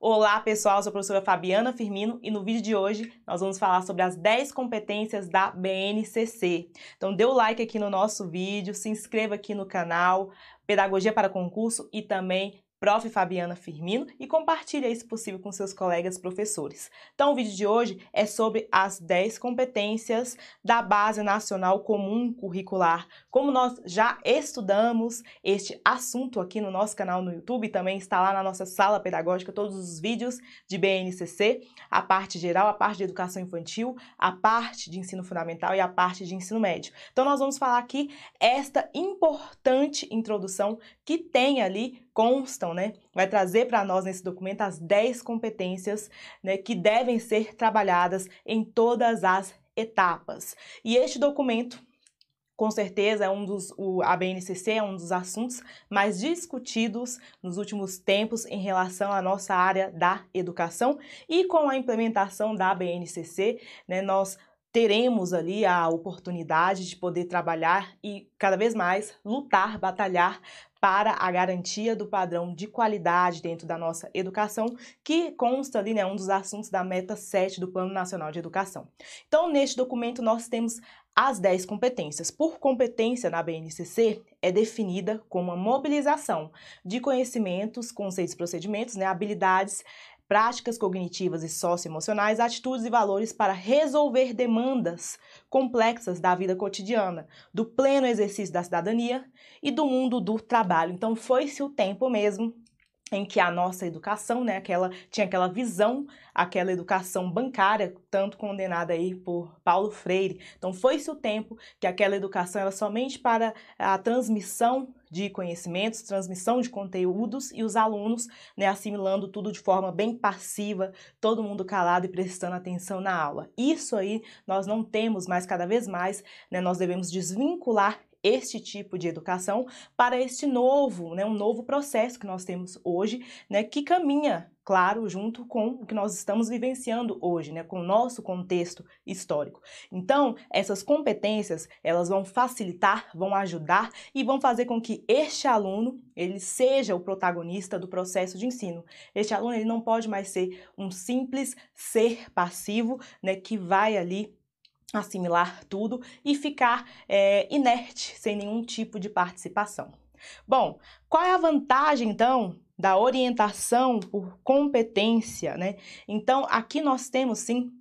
Olá pessoal, sou a professora Fabiana Firmino e no vídeo de hoje nós vamos falar sobre as 10 competências da BNCC. Então dê o like aqui no nosso vídeo, se inscreva aqui no canal Pedagogia para Concurso e também Prof. Fabiana Firmino e compartilhe, se possível, com seus colegas professores. Então, o vídeo de hoje é sobre as 10 competências da Base Nacional Comum Curricular. Como nós já estudamos este assunto aqui no nosso canal no YouTube, também está lá na nossa sala pedagógica todos os vídeos de BNCC, a parte geral, a parte de educação infantil, a parte de ensino fundamental e a parte de ensino médio. Então, nós vamos falar aqui esta importante introdução que tem ali constam, né? Vai trazer para nós nesse documento as 10 competências né, que devem ser trabalhadas em todas as etapas. E este documento com certeza é um dos o, a BNCC é um dos assuntos mais discutidos nos últimos tempos em relação à nossa área da educação e com a implementação da BNCC, né, nós teremos ali a oportunidade de poder trabalhar e cada vez mais lutar, batalhar para a garantia do padrão de qualidade dentro da nossa educação, que consta ali, né, um dos assuntos da meta 7 do Plano Nacional de Educação. Então, neste documento nós temos as 10 competências. Por competência na BNCC é definida como a mobilização de conhecimentos, conceitos e procedimentos, né, habilidades práticas cognitivas e socioemocionais, atitudes e valores para resolver demandas complexas da vida cotidiana, do pleno exercício da cidadania e do mundo do trabalho. Então foi-se o tempo mesmo em que a nossa educação, né, aquela, tinha aquela visão, aquela educação bancária, tanto condenada aí por Paulo Freire. Então, foi-se o tempo que aquela educação era somente para a transmissão de conhecimentos, transmissão de conteúdos e os alunos né, assimilando tudo de forma bem passiva, todo mundo calado e prestando atenção na aula. Isso aí nós não temos mais cada vez mais, né, nós devemos desvincular este tipo de educação para este novo, né, um novo processo que nós temos hoje, né, que caminha, claro, junto com o que nós estamos vivenciando hoje, né, com o nosso contexto histórico. Então, essas competências, elas vão facilitar, vão ajudar e vão fazer com que este aluno, ele seja o protagonista do processo de ensino. Este aluno, ele não pode mais ser um simples ser passivo, né, que vai ali assimilar tudo e ficar é, inerte, sem nenhum tipo de participação. Bom, qual é a vantagem então da orientação por competência, né? Então, aqui nós temos sim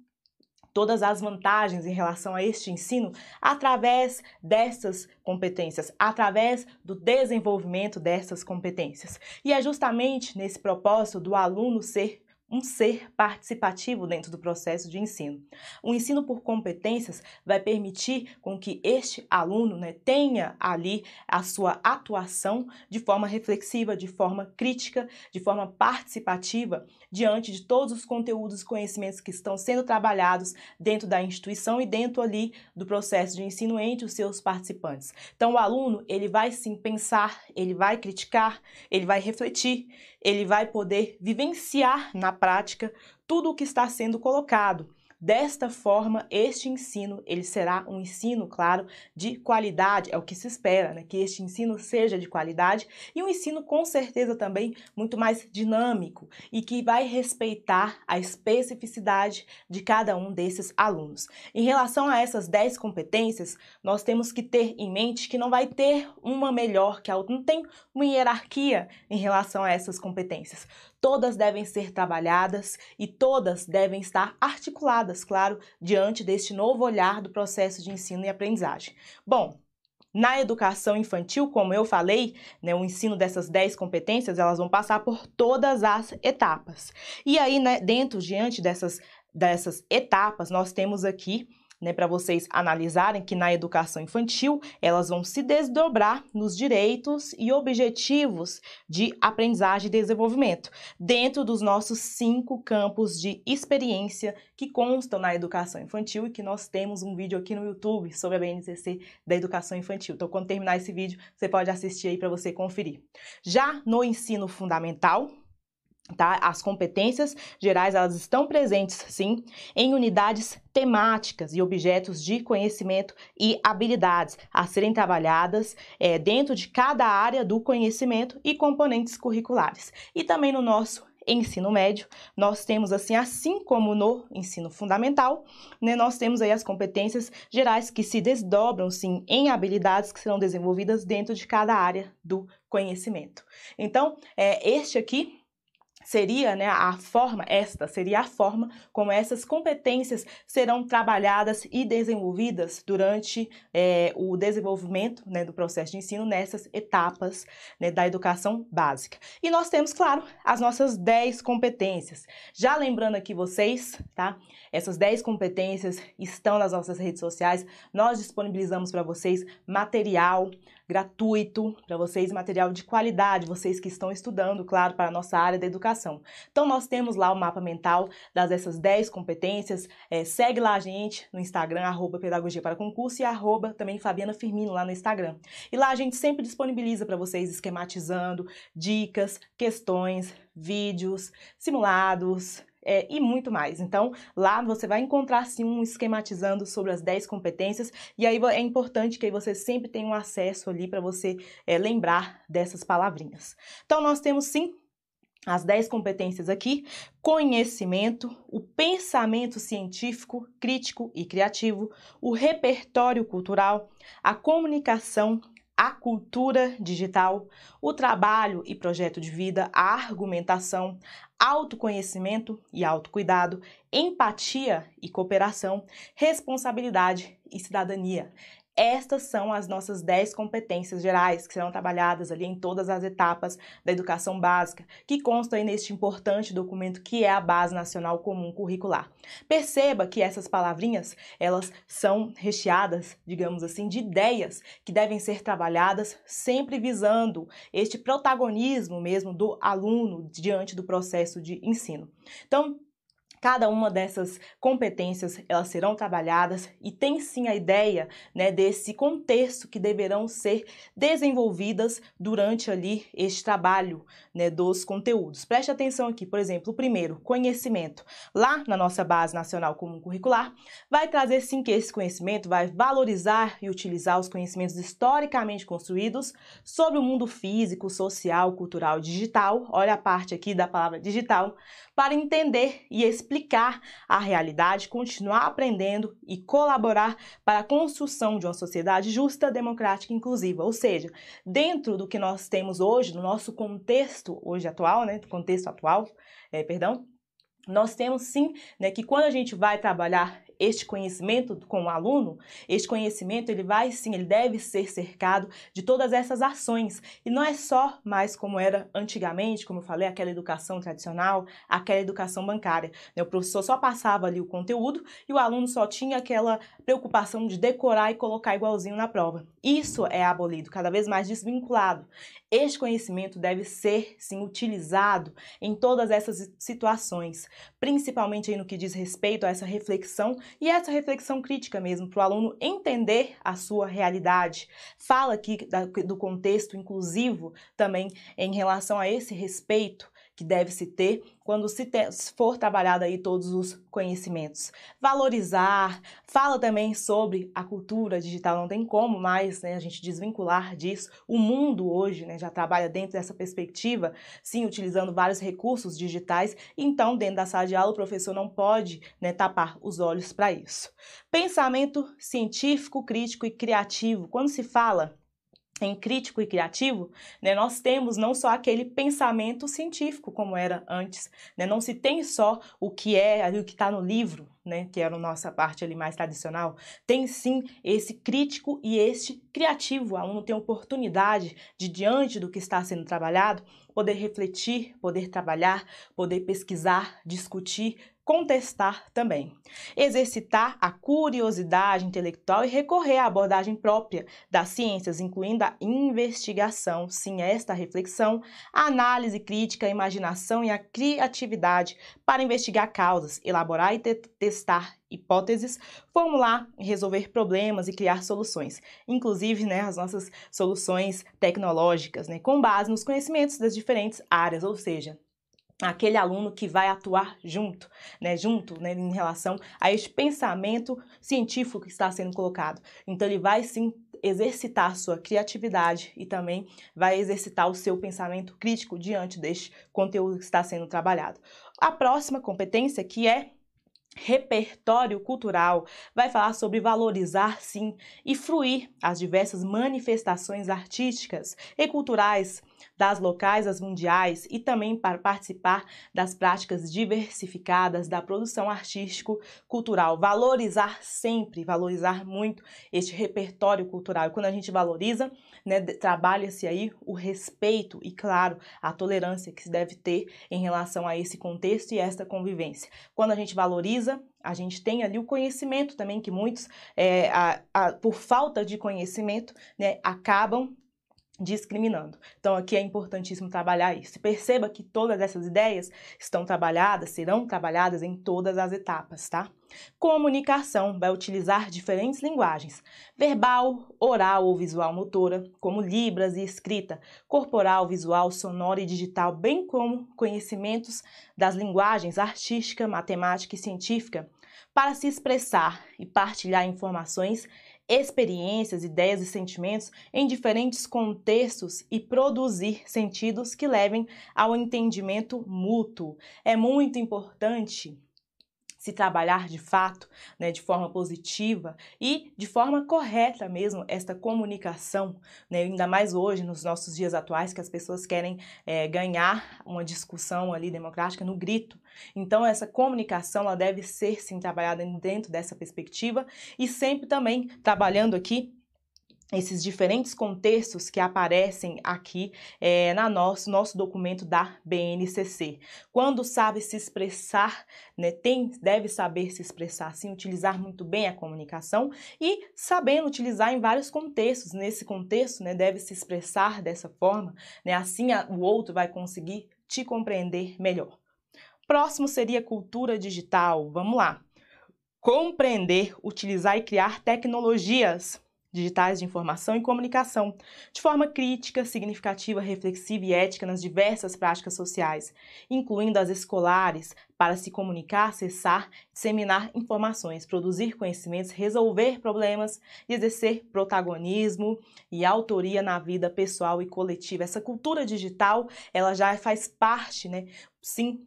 todas as vantagens em relação a este ensino através dessas competências, através do desenvolvimento dessas competências. E é justamente nesse propósito do aluno ser um ser participativo dentro do processo de ensino. O ensino por competências vai permitir com que este aluno né, tenha ali a sua atuação de forma reflexiva, de forma crítica, de forma participativa diante de todos os conteúdos e conhecimentos que estão sendo trabalhados dentro da instituição e dentro ali do processo de ensino entre os seus participantes. Então o aluno, ele vai sim pensar, ele vai criticar, ele vai refletir, ele vai poder vivenciar na prática tudo o que está sendo colocado. Desta forma, este ensino ele será um ensino, claro, de qualidade, é o que se espera, né? que este ensino seja de qualidade e um ensino com certeza também muito mais dinâmico e que vai respeitar a especificidade de cada um desses alunos. Em relação a essas 10 competências, nós temos que ter em mente que não vai ter uma melhor que a outra, não tem uma hierarquia em relação a essas competências todas devem ser trabalhadas e todas devem estar articuladas, claro, diante deste novo olhar do processo de ensino e aprendizagem. Bom, na educação infantil, como eu falei, né, o ensino dessas 10 competências, elas vão passar por todas as etapas. E aí, né, dentro, diante dessas, dessas etapas, nós temos aqui né, para vocês analisarem que na educação infantil elas vão se desdobrar nos direitos e objetivos de aprendizagem e desenvolvimento, dentro dos nossos cinco campos de experiência que constam na educação infantil e que nós temos um vídeo aqui no YouTube sobre a BNCC da educação infantil. Então, quando terminar esse vídeo, você pode assistir aí para você conferir. Já no ensino fundamental, Tá? As competências gerais elas estão presentes, sim, em unidades temáticas e objetos de conhecimento e habilidades a serem trabalhadas é, dentro de cada área do conhecimento e componentes curriculares. E também no nosso ensino médio, nós temos assim, assim como no ensino fundamental, né, nós temos aí as competências gerais que se desdobram sim em habilidades que serão desenvolvidas dentro de cada área do conhecimento. Então, é, este aqui seria né, a forma, esta seria a forma como essas competências serão trabalhadas e desenvolvidas durante é, o desenvolvimento né, do processo de ensino nessas etapas né, da educação básica. E nós temos, claro, as nossas 10 competências. Já lembrando aqui vocês, tá? Essas 10 competências estão nas nossas redes sociais. Nós disponibilizamos para vocês material gratuito para vocês, material de qualidade, vocês que estão estudando, claro, para a nossa área da educação. Então, nós temos lá o mapa mental das essas 10 competências. É, segue lá a gente no Instagram, arroba Pedagogia para Concurso e arroba também Fabiana Firmino lá no Instagram. E lá a gente sempre disponibiliza para vocês esquematizando dicas, questões, vídeos, simulados, é, e muito mais. Então, lá você vai encontrar sim um esquematizando sobre as 10 competências e aí é importante que você sempre tenha um acesso ali para você é, lembrar dessas palavrinhas. Então, nós temos sim as 10 competências aqui: conhecimento, o pensamento científico, crítico e criativo, o repertório cultural, a comunicação, a cultura digital, o trabalho e projeto de vida, a argumentação, autoconhecimento e autocuidado, empatia e cooperação, responsabilidade e cidadania. Estas são as nossas 10 competências gerais que serão trabalhadas ali em todas as etapas da educação básica, que constam neste importante documento que é a Base Nacional Comum Curricular. Perceba que essas palavrinhas, elas são recheadas, digamos assim, de ideias que devem ser trabalhadas sempre visando este protagonismo mesmo do aluno diante do processo de ensino. Então, Cada uma dessas competências elas serão trabalhadas e tem sim a ideia né, desse contexto que deverão ser desenvolvidas durante ali este trabalho né, dos conteúdos. Preste atenção aqui, por exemplo, o primeiro, conhecimento. Lá na nossa base nacional comum curricular, vai trazer sim que esse conhecimento vai valorizar e utilizar os conhecimentos historicamente construídos sobre o mundo físico, social, cultural, digital. Olha a parte aqui da palavra digital para entender e explicar a realidade, continuar aprendendo e colaborar para a construção de uma sociedade justa, democrática e inclusiva. Ou seja, dentro do que nós temos hoje, no nosso contexto hoje atual, né, contexto atual, é, perdão, nós temos sim né, que quando a gente vai trabalhar este conhecimento com o aluno, este conhecimento ele vai sim, ele deve ser cercado de todas essas ações. E não é só mais como era antigamente, como eu falei, aquela educação tradicional, aquela educação bancária. O professor só passava ali o conteúdo e o aluno só tinha aquela preocupação de decorar e colocar igualzinho na prova. Isso é abolido, cada vez mais desvinculado. Este conhecimento deve ser, sim, utilizado em todas essas situações, principalmente no que diz respeito a essa reflexão e essa reflexão crítica mesmo, para o aluno entender a sua realidade. Fala aqui do contexto inclusivo também em relação a esse respeito que deve se ter quando se for trabalhado aí todos os conhecimentos. Valorizar, fala também sobre a cultura digital, não tem como mais né, a gente desvincular disso. O mundo hoje né, já trabalha dentro dessa perspectiva, sim, utilizando vários recursos digitais, então dentro da sala de aula o professor não pode né, tapar os olhos para isso. Pensamento científico, crítico e criativo. Quando se fala em crítico e criativo, né, nós temos não só aquele pensamento científico como era antes, né, não se tem só o que é o que está no livro, né, que era a nossa parte ali mais tradicional, tem sim esse crítico e este criativo. O aluno tem oportunidade de diante do que está sendo trabalhado poder refletir, poder trabalhar, poder pesquisar, discutir, contestar também. Exercitar a curiosidade intelectual e recorrer à abordagem própria das ciências, incluindo a investigação, sim, esta reflexão, a análise crítica, a imaginação e a criatividade para investigar causas, elaborar e testar hipóteses, formular, resolver problemas e criar soluções, inclusive né, as nossas soluções tecnológicas, né, com base nos conhecimentos das diferentes áreas, ou seja, aquele aluno que vai atuar junto, né, junto, né, em relação a este pensamento científico que está sendo colocado. Então ele vai sim exercitar sua criatividade e também vai exercitar o seu pensamento crítico diante deste conteúdo que está sendo trabalhado. A próxima competência que é repertório cultural vai falar sobre valorizar, sim, e fruir as diversas manifestações artísticas e culturais das locais às mundiais e também para participar das práticas diversificadas da produção artístico-cultural. Valorizar sempre, valorizar muito este repertório cultural. E quando a gente valoriza, né, trabalha-se aí o respeito e, claro, a tolerância que se deve ter em relação a esse contexto e esta convivência. Quando a gente valoriza, a gente tem ali o conhecimento também, que muitos, é, a, a, por falta de conhecimento, né, acabam discriminando. Então aqui é importantíssimo trabalhar isso. Perceba que todas essas ideias estão trabalhadas, serão trabalhadas em todas as etapas, tá? Comunicação vai utilizar diferentes linguagens: verbal, oral ou visual motora, como libras e escrita, corporal, visual, sonora e digital, bem como conhecimentos das linguagens artística, matemática e científica para se expressar e partilhar informações experiências, ideias e sentimentos em diferentes contextos e produzir sentidos que levem ao entendimento mútuo. É muito importante se trabalhar de fato, né, de forma positiva e de forma correta mesmo esta comunicação, né, ainda mais hoje, nos nossos dias atuais, que as pessoas querem é, ganhar uma discussão ali democrática no grito. Então, essa comunicação ela deve ser sim trabalhada dentro dessa perspectiva e sempre também trabalhando aqui esses diferentes contextos que aparecem aqui é, na nosso, nosso documento da BNCC. Quando sabe se expressar, né, tem, deve saber se expressar, sim, utilizar muito bem a comunicação e sabendo utilizar em vários contextos. Nesse contexto, né, deve se expressar dessa forma, né, assim a, o outro vai conseguir te compreender melhor. Próximo seria cultura digital. Vamos lá. Compreender, utilizar e criar tecnologias digitais de informação e comunicação, de forma crítica, significativa, reflexiva e ética nas diversas práticas sociais, incluindo as escolares, para se comunicar, acessar, disseminar informações, produzir conhecimentos, resolver problemas e exercer protagonismo e autoria na vida pessoal e coletiva. Essa cultura digital, ela já faz parte, né, sim,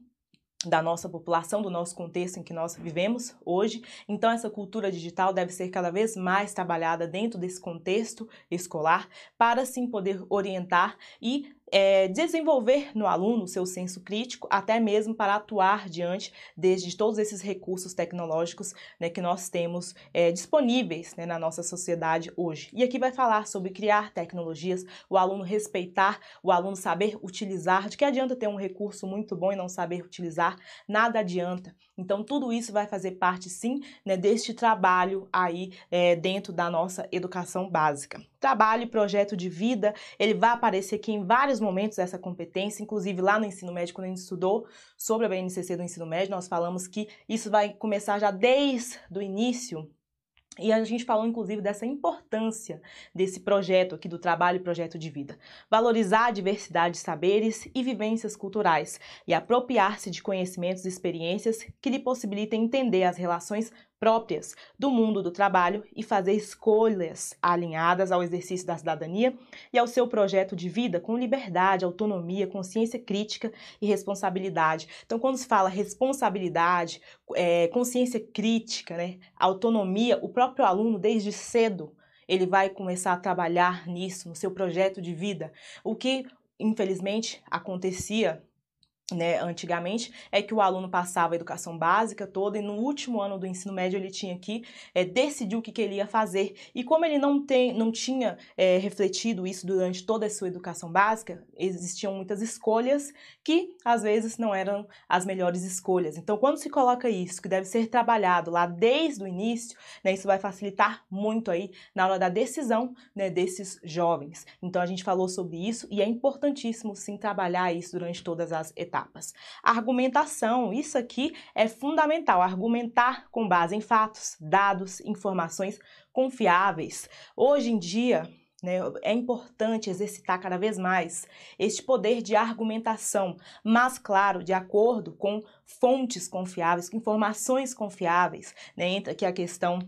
da nossa população, do nosso contexto em que nós vivemos hoje. Então, essa cultura digital deve ser cada vez mais trabalhada dentro desse contexto escolar para sim poder orientar e é, desenvolver no aluno seu senso crítico, até mesmo para atuar diante de, todos esses recursos tecnológicos né, que nós temos é, disponíveis né, na nossa sociedade hoje. E aqui vai falar sobre criar tecnologias, o aluno respeitar, o aluno saber utilizar. De que adianta ter um recurso muito bom e não saber utilizar? Nada adianta. Então, tudo isso vai fazer parte, sim, né, deste trabalho aí é, dentro da nossa educação básica. Trabalho e projeto de vida, ele vai aparecer aqui em vários momentos essa competência, inclusive lá no ensino médio, quando a gente estudou sobre a BNCC do ensino médio, nós falamos que isso vai começar já desde o início e a gente falou, inclusive, dessa importância desse projeto aqui do trabalho e projeto de vida. Valorizar a diversidade de saberes e vivências culturais e apropriar-se de conhecimentos e experiências que lhe possibilitem entender as relações próprias do mundo do trabalho e fazer escolhas alinhadas ao exercício da cidadania e ao seu projeto de vida com liberdade, autonomia, consciência crítica e responsabilidade. Então, quando se fala responsabilidade, é, consciência crítica, né, autonomia, o próprio aluno, desde cedo, ele vai começar a trabalhar nisso, no seu projeto de vida. O que, infelizmente, acontecia né, antigamente, é que o aluno passava a educação básica toda e no último ano do ensino médio ele tinha que é, decidir o que, que, ele ia fazer. E como ele não, tem, não tinha é, refletido isso durante toda a sua educação básica, existiam muitas escolhas que às vezes não eram as melhores escolhas. Então, quando se coloca isso, que deve ser trabalhado lá desde o início, né, isso vai facilitar muito aí na hora da decisão né, desses jovens. Então, a gente falou sobre isso e é importantíssimo sim trabalhar isso durante todas as etapas etapas. argumentação, isso aqui é fundamental, argumentar com base em fatos, dados, informações confiáveis. Hoje em dia, né, é importante exercitar cada vez mais este poder de argumentação, mas, claro, de acordo com fontes confiáveis, com informações confiáveis. Né, entra aqui a questão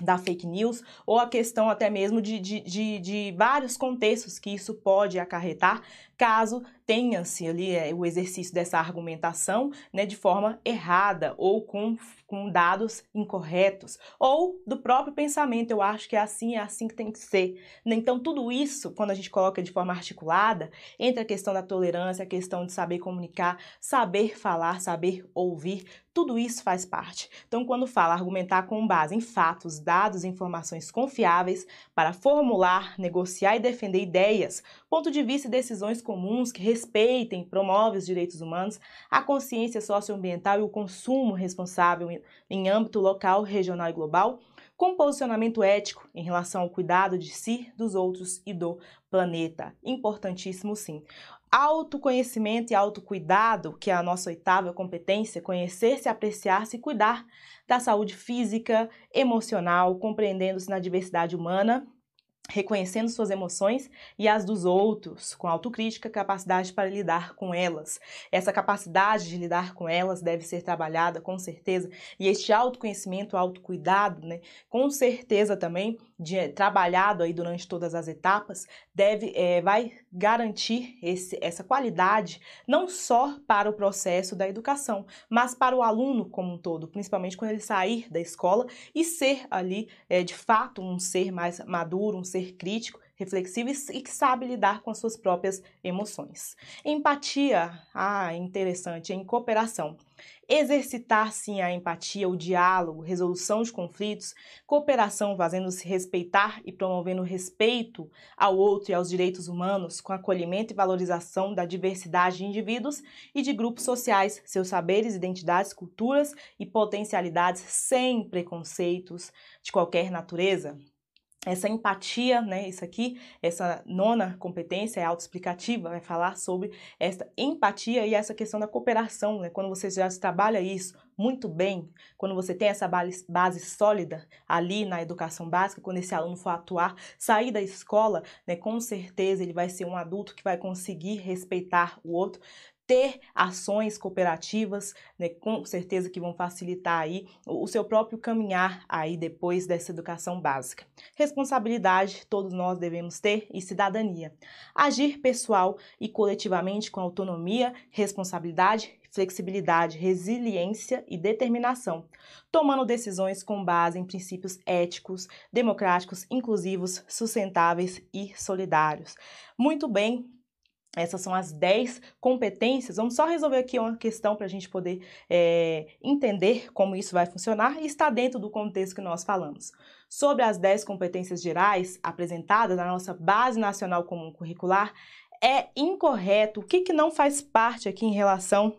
da fake news, ou a questão até mesmo de, de, de, de vários contextos que isso pode acarretar caso tenha-se ali é, o exercício dessa argumentação né, de forma errada ou com, com dados incorretos, ou do próprio pensamento, eu acho que é assim, é assim que tem que ser. Então, tudo isso, quando a gente coloca de forma articulada, entre a questão da tolerância, a questão de saber comunicar, saber falar, saber ouvir, tudo isso faz parte. Então, quando fala argumentar com base em fatos, dados e informações confiáveis para formular, negociar e defender ideias, ponto de vista e decisões comuns que respeitem e promovem os direitos humanos, a consciência socioambiental e o consumo responsável em âmbito local, regional e global, com posicionamento ético em relação ao cuidado de si, dos outros e do planeta. Importantíssimo sim. Autoconhecimento e autocuidado, que é a nossa oitava competência, conhecer-se, apreciar-se e cuidar da saúde física, emocional, compreendendo-se na diversidade humana reconhecendo suas emoções e as dos outros, com autocrítica, capacidade para lidar com elas. Essa capacidade de lidar com elas deve ser trabalhada com certeza, e este autoconhecimento, autocuidado, né, com certeza também de, trabalhado aí durante todas as etapas, deve é, vai garantir esse, essa qualidade não só para o processo da educação, mas para o aluno como um todo, principalmente quando ele sair da escola e ser ali é, de fato um ser mais maduro, um ser crítico, reflexivo e que sabe lidar com as suas próprias emoções. Empatia, ah, interessante, em cooperação. Exercitar sim a empatia, o diálogo, resolução de conflitos, cooperação fazendo-se respeitar e promovendo respeito ao outro e aos direitos humanos, com acolhimento e valorização da diversidade de indivíduos e de grupos sociais, seus saberes, identidades, culturas e potencialidades sem preconceitos de qualquer natureza essa empatia, né? Isso aqui, essa nona competência é autoexplicativa, vai falar sobre essa empatia e essa questão da cooperação, né? Quando você já trabalha isso muito bem, quando você tem essa base sólida ali na educação básica, quando esse aluno for atuar, sair da escola, né? Com certeza ele vai ser um adulto que vai conseguir respeitar o outro, ter ações cooperativas, né, com certeza que vão facilitar aí o seu próprio caminhar aí depois dessa educação básica. Responsabilidade todos nós devemos ter e cidadania. Agir pessoal e coletivamente com autonomia, responsabilidade, flexibilidade, resiliência e determinação, tomando decisões com base em princípios éticos, democráticos, inclusivos, sustentáveis e solidários. Muito bem, essas são as 10 competências. Vamos só resolver aqui uma questão para a gente poder é, entender como isso vai funcionar e está dentro do contexto que nós falamos. Sobre as 10 competências gerais apresentadas na nossa Base Nacional Comum Curricular, é incorreto. O que, que não faz parte aqui em relação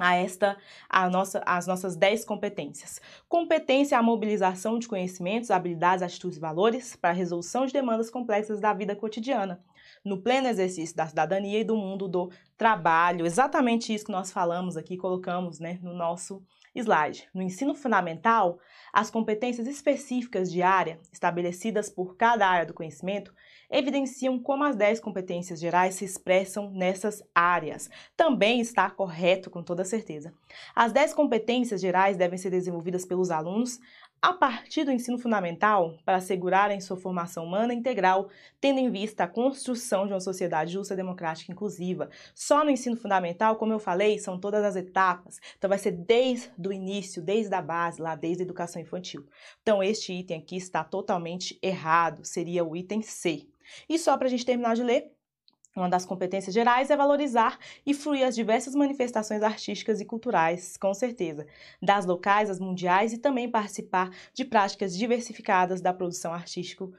a esta a nossa, as nossas 10 competências. Competência é a mobilização de conhecimentos, habilidades, atitudes e valores para a resolução de demandas complexas da vida cotidiana no pleno exercício da cidadania e do mundo do trabalho. Exatamente isso que nós falamos aqui, colocamos né, no nosso slide. No ensino fundamental, as competências específicas de área, estabelecidas por cada área do conhecimento, evidenciam como as 10 competências gerais se expressam nessas áreas. Também está correto, com toda certeza. As 10 competências gerais devem ser desenvolvidas pelos alunos a partir do ensino fundamental para assegurarem sua formação humana integral, tendo em vista a construção de uma sociedade justa, democrática e inclusiva. Só no ensino fundamental, como eu falei, são todas as etapas. Então vai ser desde o início, desde a base, lá desde a educação infantil. Então este item aqui está totalmente errado, seria o item C. E só para a gente terminar de ler, uma das competências gerais é valorizar e fluir as diversas manifestações artísticas e culturais, com certeza, das locais às mundiais e também participar de práticas diversificadas da produção artístico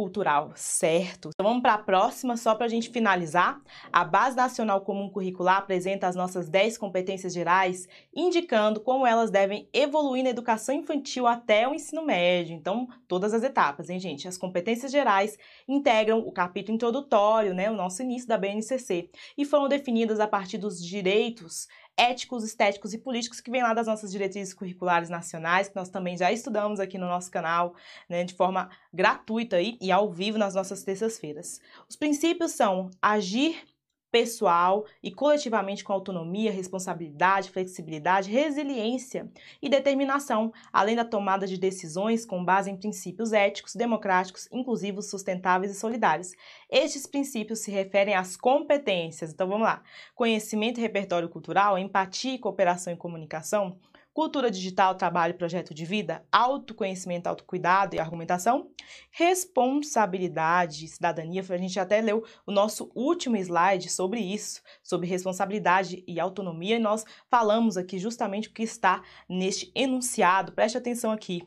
cultural, certo? Então vamos para a próxima, só para a gente finalizar. A Base Nacional Comum Curricular apresenta as nossas 10 competências gerais, indicando como elas devem evoluir na educação infantil até o ensino médio. Então, todas as etapas, hein, gente? As competências gerais integram o capítulo introdutório, né, o nosso início da BNCC, e foram definidas a partir dos direitos éticos, estéticos e políticos que vem lá das nossas diretrizes curriculares nacionais, que nós também já estudamos aqui no nosso canal, né, de forma gratuita aí, e ao vivo nas nossas terças-feiras. Os princípios são agir pessoal e coletivamente com autonomia, responsabilidade, flexibilidade, resiliência e determinação, além da tomada de decisões com base em princípios éticos, democráticos, inclusivos, sustentáveis e solidários. Estes princípios se referem às competências. Então vamos lá: conhecimento e repertório cultural, empatia, cooperação e comunicação, cultura digital, trabalho projeto de vida, autoconhecimento, autocuidado e argumentação, responsabilidade, cidadania. A gente até leu o nosso último slide sobre isso, sobre responsabilidade e autonomia, e nós falamos aqui justamente o que está neste enunciado. Preste atenção aqui.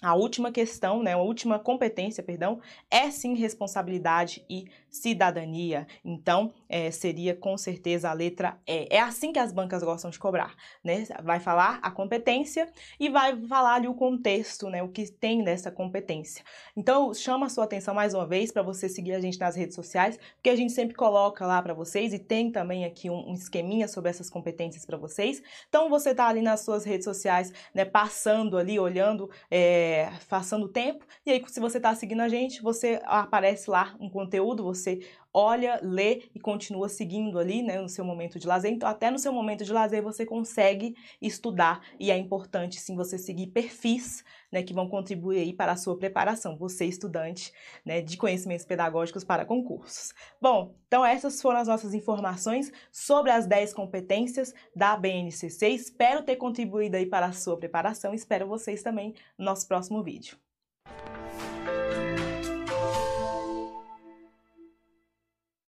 A última questão, né, a última competência, perdão, é sim responsabilidade e cidadania. Então, é, seria com certeza a letra E. É assim que as bancas gostam de cobrar, né? Vai falar a competência e vai falar ali o contexto, né? O que tem nessa competência. Então, chama a sua atenção mais uma vez para você seguir a gente nas redes sociais, porque a gente sempre coloca lá para vocês e tem também aqui um, um esqueminha sobre essas competências para vocês. Então, você tá ali nas suas redes sociais, né? Passando ali, olhando, é, passando tempo, e aí se você tá seguindo a gente, você aparece lá um conteúdo, você olha, lê e continua seguindo ali, né, no seu momento de lazer. Então, até no seu momento de lazer você consegue estudar e é importante sim você seguir perfis, né, que vão contribuir aí para a sua preparação, você estudante, né, de conhecimentos pedagógicos para concursos. Bom, então essas foram as nossas informações sobre as 10 competências da BNCC. Espero ter contribuído aí para a sua preparação. Espero vocês também no nosso próximo vídeo.